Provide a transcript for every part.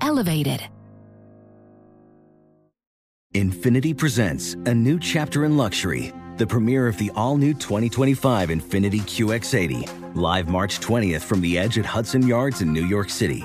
elevated. Infiniti presents a new chapter in luxury, the premiere of the all new 2025 Infiniti QX80, live March 20th from the edge at Hudson Yards in New York City,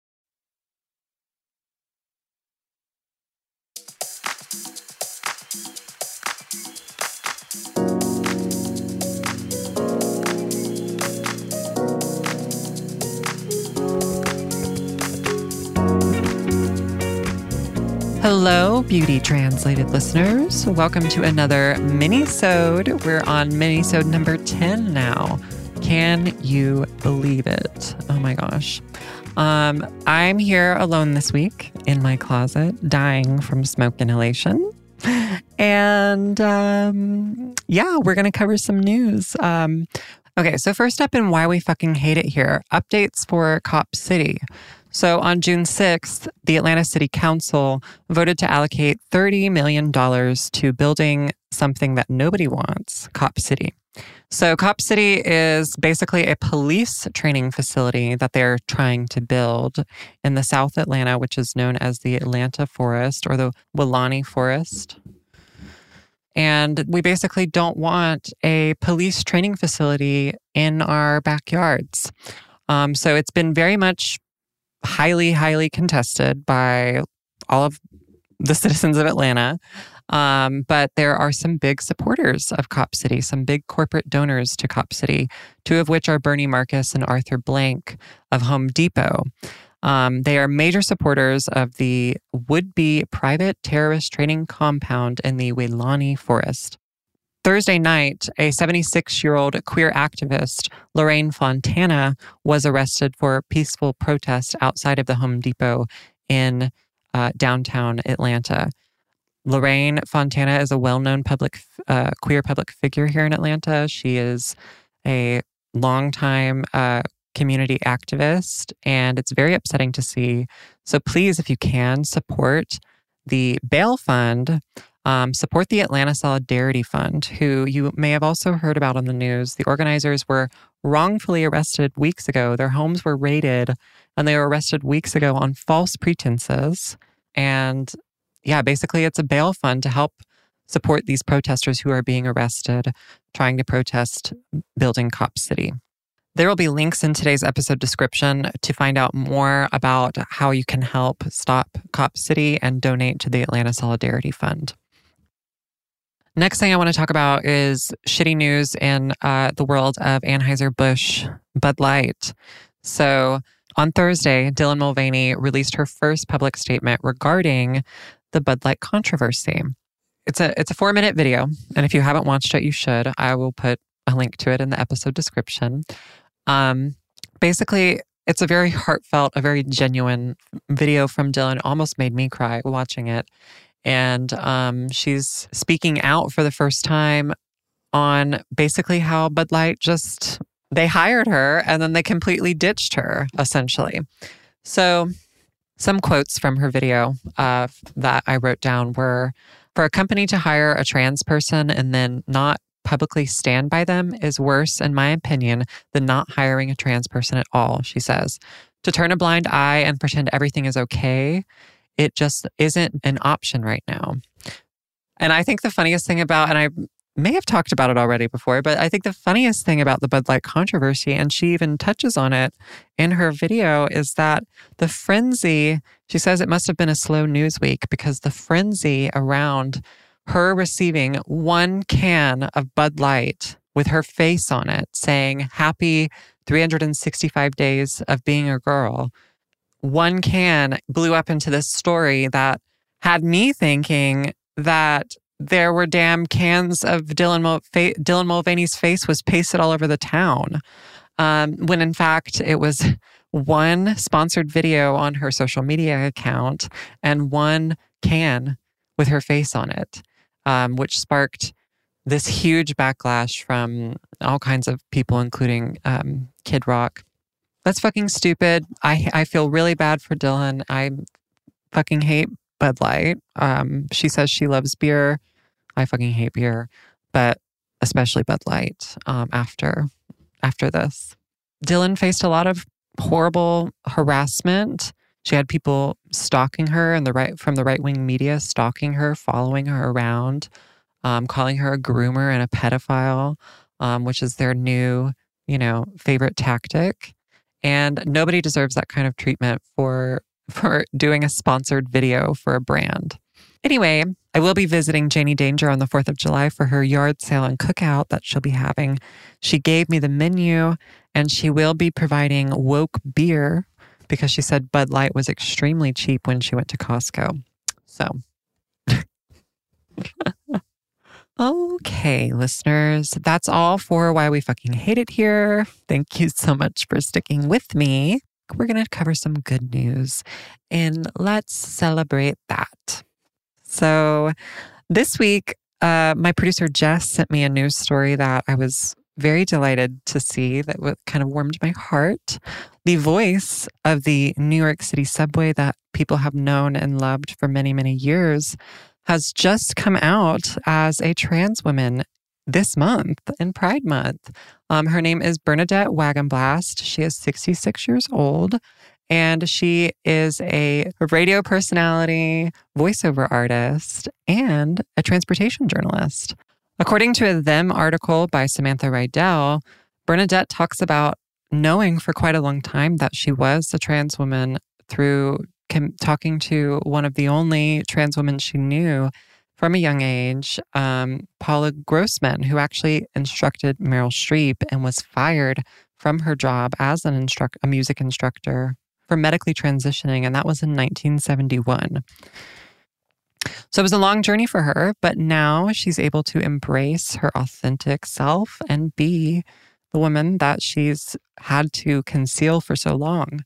Hello, Beauty Translated listeners. Welcome to another mini-sode. We're on mini-sode number 10 now. Can you believe it? Oh my gosh. Um, I'm here alone this week in my closet, dying from smoke inhalation. And um, yeah, we're going to cover some news. Um, okay, so first up in why we fucking hate it here updates for Cop City. So on June 6th, the Atlanta City Council voted to allocate $30 million to building something that nobody wants Cop City. So, Cop City is basically a police training facility that they're trying to build in the South Atlanta, which is known as the Atlanta Forest or the Weelaunee Forest. And we basically don't want a police training facility in our backyards. Um, so, it's been very much highly, highly contested by all of the citizens of Atlanta. Um, but there are some big supporters of Cop City, some big corporate donors to Cop City, two of which are Bernie Marcus and Arthur Blank of Home Depot. Um, they are major supporters of the would be private terrorist training compound in the Weelaunee Forest. Thursday night, a 76 year old queer activist, Lorraine Fontana, was arrested for peaceful protest outside of the Home Depot in uh, downtown Atlanta. Lorraine Fontana is a well known public, uh, queer public figure here in Atlanta. She is a longtime uh, community activist, and it's very upsetting to see. So please, if you can, support the bail fund um, support the Atlanta Solidarity Fund, who you may have also heard about on the news. The organizers were wrongfully arrested weeks ago. Their homes were raided and they were arrested weeks ago on false pretenses. And yeah, basically, it's a bail fund to help support these protesters who are being arrested trying to protest building Cop City. There will be links in today's episode description to find out more about how you can help stop Cop City and donate to the Atlanta Solidarity Fund. Next thing I want to talk about is shitty news in uh, the world of Anheuser-Busch Bud Light. So on Thursday, Dylan Mulvaney released her first public statement regarding the Bud Light controversy. It's a it's a four minute video, and if you haven't watched it, you should. I will put a link to it in the episode description. Um, basically, it's a very heartfelt, a very genuine video from Dylan. Almost made me cry watching it. And um, she's speaking out for the first time on basically how Bud Light just, they hired her and then they completely ditched her, essentially. So, some quotes from her video uh, that I wrote down were for a company to hire a trans person and then not publicly stand by them is worse, in my opinion, than not hiring a trans person at all, she says. To turn a blind eye and pretend everything is okay, it just isn't an option right now. And I think the funniest thing about, and I may have talked about it already before, but I think the funniest thing about the Bud Light controversy, and she even touches on it in her video, is that the frenzy, she says it must have been a slow news week because the frenzy around her receiving one can of Bud Light with her face on it saying, Happy 365 days of being a girl. One can blew up into this story that had me thinking that there were damn cans of Dylan, Mul- fa- Dylan Mulvaney's face was pasted all over the town. Um, when in fact it was one sponsored video on her social media account and one can with her face on it, um, which sparked this huge backlash from all kinds of people, including um, Kid Rock. That's fucking stupid. I I feel really bad for Dylan. I fucking hate Bud Light. Um, she says she loves beer. I fucking hate beer, but especially Bud Light. Um, after after this, Dylan faced a lot of horrible harassment. She had people stalking her and the right from the right wing media stalking her, following her around, um, calling her a groomer and a pedophile, um, which is their new, you know, favorite tactic. And nobody deserves that kind of treatment for for doing a sponsored video for a brand. Anyway, I will be visiting Janie Danger on the 4th of July for her yard sale and cookout that she'll be having. She gave me the menu and she will be providing woke beer because she said Bud Light was extremely cheap when she went to Costco. So, okay, listeners, that's all for why we fucking hate it here. Thank you so much for sticking with me. We're going to cover some good news and let's celebrate that. So, this week, uh, my producer Jess sent me a news story that I was very delighted to see that kind of warmed my heart. The voice of the New York City subway that people have known and loved for many, many years has just come out as a trans woman this month in Pride Month. Um, her name is Bernadette Wagenblast. She is 66 years old and she is a radio personality, voiceover artist, and a transportation journalist. According to a Them article by Samantha Riedel, Bernadette talks about knowing for quite a long time that she was a trans woman through talking to one of the only trans women she knew from a young age, um, Paula Grossman, who actually instructed Meryl Streep and was fired from her job as an instruct a music instructor for medically transitioning, and that was in 1971. So it was a long journey for her, but now she's able to embrace her authentic self and be the woman that she's had to conceal for so long.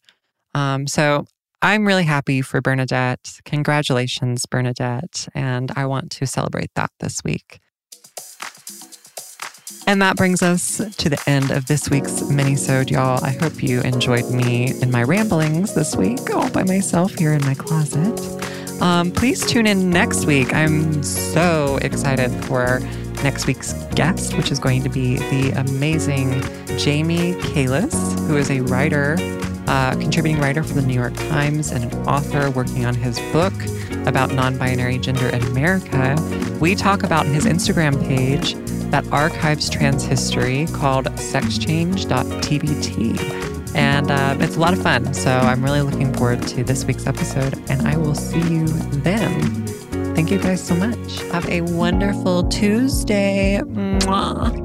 Um, so I'm really happy for Bernadette. Congratulations, Bernadette. And I want to celebrate that this week. And that brings us to the end of this week's mini-sode, y'all. I hope you enjoyed me and my ramblings this week all by myself here in my closet. Um, please tune in next week. I'm so excited for next week's guest, which is going to be the amazing Jamie Kalis, who is a writer, uh, contributing writer for the New York Times and an author working on his book about non binary gender in America. We talk about his Instagram page that archives trans history called sexchange.tbt. And uh, it's a lot of fun. So I'm really looking forward to this week's episode, and I will see you then. Thank you guys so much. Have a wonderful Tuesday. Mwah.